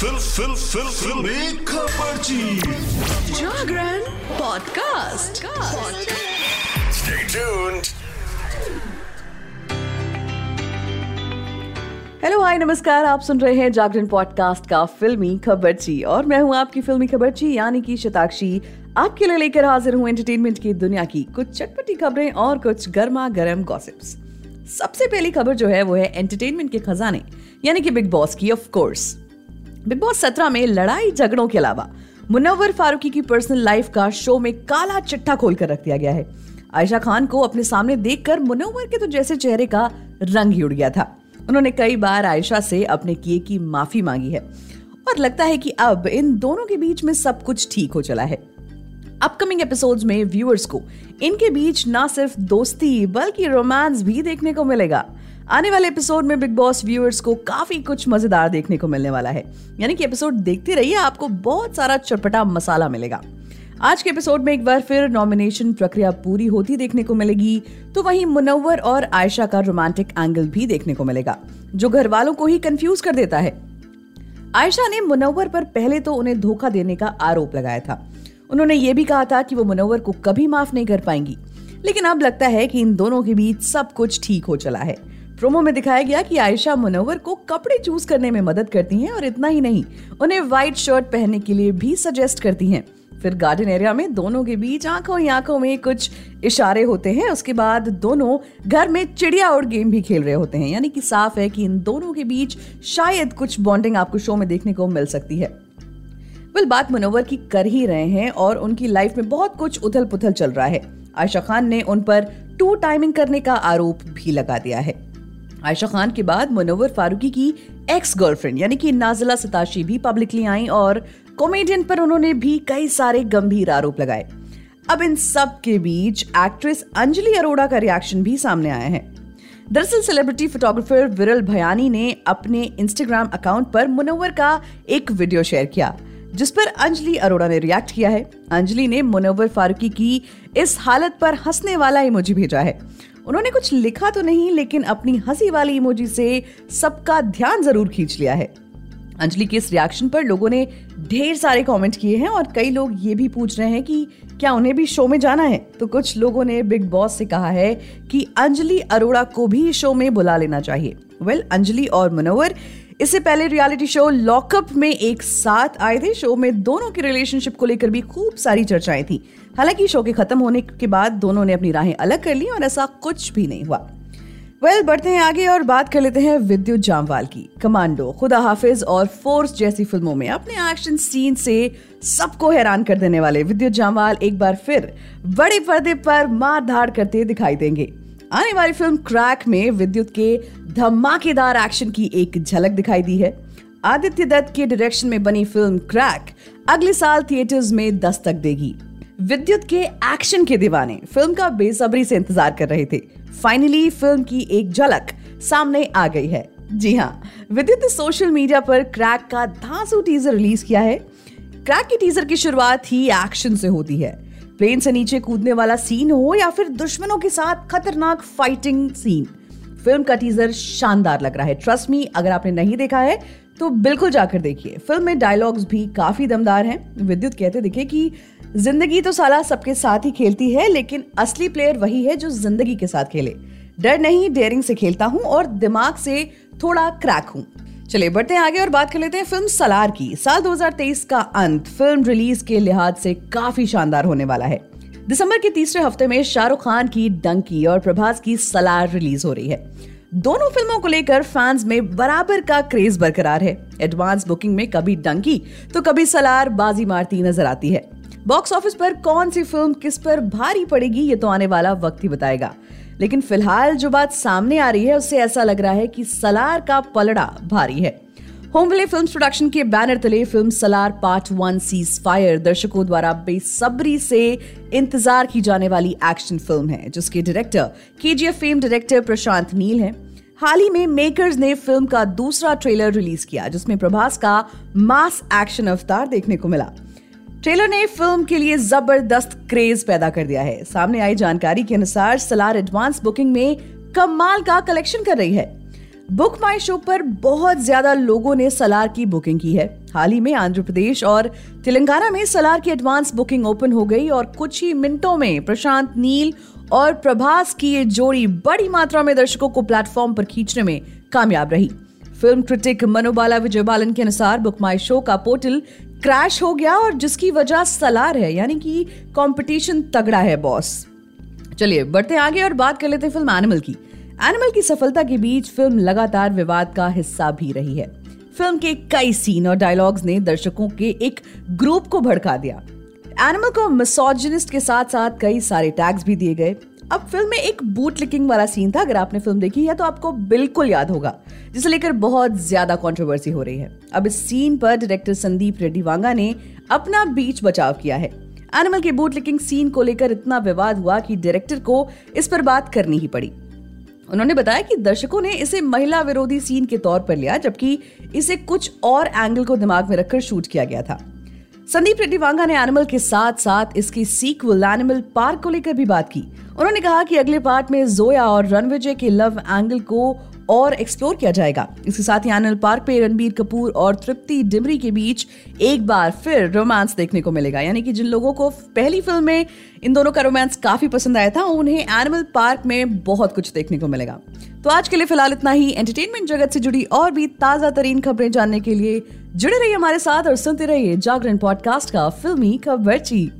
Fill फिल फिल फिल्मी खबरची Jagran podcast. Stay tuned. Hello hi नमस्कार। आप सुन रहे हैं जागरण पॉडकास्ट का फिल्मी खबरची और मैं हूँ आपकी फिल्मी खबरची यानी कि शताक्षी। आपके लिए लेकर हाजिर हूँ एंटरटेनमेंट की दुनिया की कुछ चटपटी खबरें और कुछ गर्मा गर्म गॉसिप्स सबसे पहली खबर जो है वो है एंटरटेनमेंट के खजाने यानी कि बिग बॉस की ऑफ़ कोर्स बिग बॉस सत्रह में लड़ाई झगड़ों के अलावा मुनव्वर फारूकी की पर्सनल लाइफ का शो में काला चिट्ठा खोलकर रख दिया गया है। आयशा खान को अपने सामने देखकर मुनव्वर के तो जैसे चेहरे का रंग ही उड़ गया था। उन्होंने कई बार आयशा से अपने किए की माफ़ी मांगी है और लगता है कि अब इन दोनों के बीच में सब कुछ ठीक हो चला है। अपकमिंग एपिसोड्स में व्यूअर्स को इनके बीच ना सिर्फ़ दोस्ती, बल्कि रोमांस भी देखने को मिलेगा। आने वाले एपिसोड में बिग बॉस व्यूअर्स को काफ़ी कुछ मज़ेदार देखने को मिलने वाला है। यानी कि एपिसोड देखते रहिए, आपको बहुत सारा चटपटा मसाला मिलेगा। आज के एपिसोड में एक बार फिर नॉमिनेशन प्रक्रिया पूरी होती देखने को मिलेगी तो वहीं मुनव्वर और आयशा का रोमांटिक एंगल भी देखने को मिलेगा, जो घर वालों को ही कंफ्यूज कर देता है। आयशा ने मुनव्वर पर पहले तो उन्हें धोखा देने का आरोप लगाया था। उन्होंने ये भी कहा था कि वो मुनव्वर को कभी माफ़ नहीं कर पाएँगी, लेकिन अब लगता है कि इन दोनों के बीच सब कुछ ठीक हो चला है। प्रोमो में दिखाया गया कि आयशा मुनव्वर को कपड़े चूज़ करने में मदद करती हैं और इतना ही नहीं, उन्हें व्हाइट शर्ट पहनने के लिए भी सजेस्ट करती हैं। फिर गार्डन एरिया में दोनों के बीच आँखों आँखों में कुछ इशारे होते हैं। उसके बाद दोनों घर में चिड़िया और गेम भी खेल रहे होते हैं। यानी कि साफ़ है कि इन दोनों के बीच शायद कुछ बॉन्डिंग आपको शो में देखने को मिल सकती है। बिल बात मनोवर की कर ही रहे हैं और उनकी लाइफ में बहुत कुछ उथल पुथल चल रहा है। आयशा खान ने उन पर टू टाइमिंग करने का आरोप भी लगा दिया है। आयशा खान के बाद मुनव्वर फारूकी की एक्स गर्लफ्रेंड यानी कि नाजिला सताशी भी पब्लिकली आई और कॉमेडियन पर उन्होंने भी कई सारे गंभीर आरोप लगाए। अब इन सब के बीच एक्ट्रेस अंजलि अरोड़ा का रिएक्शन भी सामने आया है। दरअसल सेलिब्रिटी फोटोग्राफर विरल भयानी ने अपने इंस्टाग्राम अकाउंट पर मुनव्वर का एक वीडियो शेयर किया, जिस पर अंजलि अरोड़ा ने रिएक्ट किया है। अंजलि ने मुनव्वर फारूकी की इस हालत पर हंसने वाला इमोजी भेजा है। उन्होंने कुछ लिखा तो नहीं लेकिन अपनी हँसी वाली इमोजी से सबका ध्यान ज़रूर खींच लिया है। अंजलि के इस रिएक्शन पर लोगों ने ढेर सारे कमेंट किए हैं और कई लोग ये भी पूछ रहे हैं कि क्या उन्हें भी शो में जाना है? तो कुछ लोगों ने बिग बॉस से कहा है कि अंजलि अरोड़ा को भी शो में बुला लेना चाहिए। वेल well, अंजलि और मनोवर इससे पहले रियलिटी शो लॉकअप में एक साथ आए थे। शो में दोनों की रिलेशनशिप को लेकर भी खूब सारी चर्चाएँ थी। हालाँकि शो के खत्म होने के बाद दोनों ने अपनी राहें अलग कर ली और ऐसा कुछ भी नहीं हुआ। वेल well, बढ़ते हैं आगे और बात कर लेते हैं विद्युत जामवाल की। कमांडो खुदा हाफिज और फोर्स जैसी फ़िल्मों में अपने एक्शन सीन से सबको हैरान कर देने वाले विद्युत जामवाल एक बार फिर बड़े पर्दे पर मार धाड़ करते दिखाई देंगे। आने वाली फ़िल्म क्रैक में विद्युत के धमाकेदार एक्शन की एक झलक दिखाई दी है। आदित्य दत्त के डायरेक्शन में बनी फ़िल्म क्रैक अगले साल थिएटर्स में दस्तक देगी। विद्युत के एक्शन के दीवाने फ़िल्म का बेसब्री से इंतज़ार कर रहे थे। फाइनली फ़िल्म की एक झलक सामने आ गई है। जी हाँ विद्युत ने सोशल मीडिया पर क्रैक का धांसू टीजर रिलीज़ किया है। क्रैक की टीजर की शुरुआत ही एक्शन से होती है। प्लेन से नीचे कूदने वाला सीन हो या फिर दुश्मनों के साथ खतरनाक फाइटिंग सीन फ़िल्म का टीजर शानदार लग रहा है। ट्रस्ट मी अगर आपने नहीं देखा है तो बिल्कुल जाकर देखिए। फ़िल्म में डायलॉग्स भी काफ़ी दमदार हैं। विद्युत कहते दिखे कि ज़िंदगी तो साला सबके साथ ही खेलती है, लेकिन असली प्लेयर वही है जो ज़िंदगी के साथ खेले। डर नहीं डेयरिंग से खेलता हूँ और दिमाग से थोड़ा क्रैक हूँ। चलिए बढ़ते हैं आगे और बात कर लेते हैं फ़िल्म सलार की। साल 2023 का अंत फ़िल्म रिलीज़ के लिहाज से काफ़ी शानदार होने वाला है। दिसंबर के तीसरे हफ़्ते में शाहरुख खान की डंकी और प्रभास की सलार रिलीज़ हो रही है। दोनों फ़िल्मों को लेकर फैंस में बराबर का क्रेज बरकरार है। एडवांस बुकिंग में कभी डंकी तो कभी सलार बाजी मारती नज़र आती है। बॉक्स ऑफ़िस पर कौन सी फ़िल्म किस पर भारी पड़ेगी, ये तो आने वाला वक्त ही बताएगा। लेकिन फ़िलहाल जो बात सामने आ रही है, उससे ऐसा लग रहा है कि सलार का पलड़ा भारी है। होमले फ़िल्म प्रोडक्शन के बैनर तले film Salaar part one ceasefire. दर्शकों द्वारा बेसब्री से इंतज़ार की जाने वाली एक्शन फ़िल्म है, जिसके डायरेक्टर के फेम डायरेक्टर प्रशांत नील है। हाल ही में मेकर्स ने फ़िल्म का दूसरा ट्रेलर रिलीज़ किया, जिसमें प्रभास का मास एक्शन अवतार देखने को मिला। ट्रेलर ने फ़िल्म के लिए ज़बरदस्त क्रेज पैदा कर दिया है। सामने आई जानकारी के अनुसार सलार एडवांस बुकिंग में कमाल का कलेक्शन कर रही है। बुक माई शो पर बहुत ज़्यादा लोगों ने सलार की बुकिंग की है। हाल ही में आंध्र प्रदेश और तेलंगाना में सलार की एडवांस बुकिंग ओपन हो गई और कुछ ही मिनटों में प्रशांत, नील और प्रभास की ये जोड़ी बड़ी मात्रा में दर्शकों को प्लेटफॉर्म पर खींचने में कामयाब रही। फ़िल्म क्रिटिक मनोबाला विजय बालन के अनुसार बुक माई शो का पोर्टल क्रैश हो गया और जिसकी वजह सलार है, यानी कि कंपटीशन तगड़ा है बॉस चलिए, बढ़ते आगे और बात कर लेते हैं फ़िल्म एनिमल की. एनिमल की सफलता के बीच फ़िल्म लगातार विवाद का हिस्सा भी रही है. फ़िल्म के कई सीन और डायलॉग्स ने दर्शकों के एक ग्रुप को भड़का दिया. एनिमल को मिसोजिनिस्ट के साथ साथ कई सारे टैग्स भी दिए गए. अब फ़िल्म में एक बूट लिकिंग वाला सीन था, अगर आपने फ़िल्म देखी है तो आपको बिल्कुल याद होगा, जिसे लेकर बहुत ज़्यादा कंट्रोवर्सी हो रही है। अब इस सीन पर डायरेक्टर संदीप रेड्डी वांगा ने अपना बीच बचाव किया है। एनिमल के बूट लिकिंग सीन को लेकर इतना विवाद हुआ कि डायरेक्टर को इस पर बात करनी ही पड़ी। उन्होंने बताया कि दर्शकों ने इसे महिला विरोधी सीन के तौर पर लिया, जबकि इसे कुछ और एंगल को दिमाग में रखकर शूट किया गया था। संदीप रेड्डी वांगा ने एनिमल के साथ साथ इसकी सीक्वल एनिमल पार्क को लेकर भी बात की। उन्होंने कहा कि अगले पार्ट में जोया और रणविजय के लव एंगल को और एक्सप्लोर किया जाएगा। इसके साथ ही एनिमल पार्क पे रणबीर कपूर और तृप्ति डिमरी के बीच एक बार फिर रोमांस देखने को मिलेगा। यानी कि जिन लोगों को पहली फ़िल्म में इन दोनों का रोमांस काफ़ी पसंद आया था, उन्हें एनिमल पार्क में बहुत कुछ देखने को मिलेगा। तो आज के लिए फ़िलहाल इतना ही। एंटरटेनमेंट जगत से जुड़ी और भी ताज़ा तरीन खबरें जानने के लिए जुड़े रहिए हमारे साथ और सुनते रहिए जागरण पॉडकास्ट का फिल्मी खबर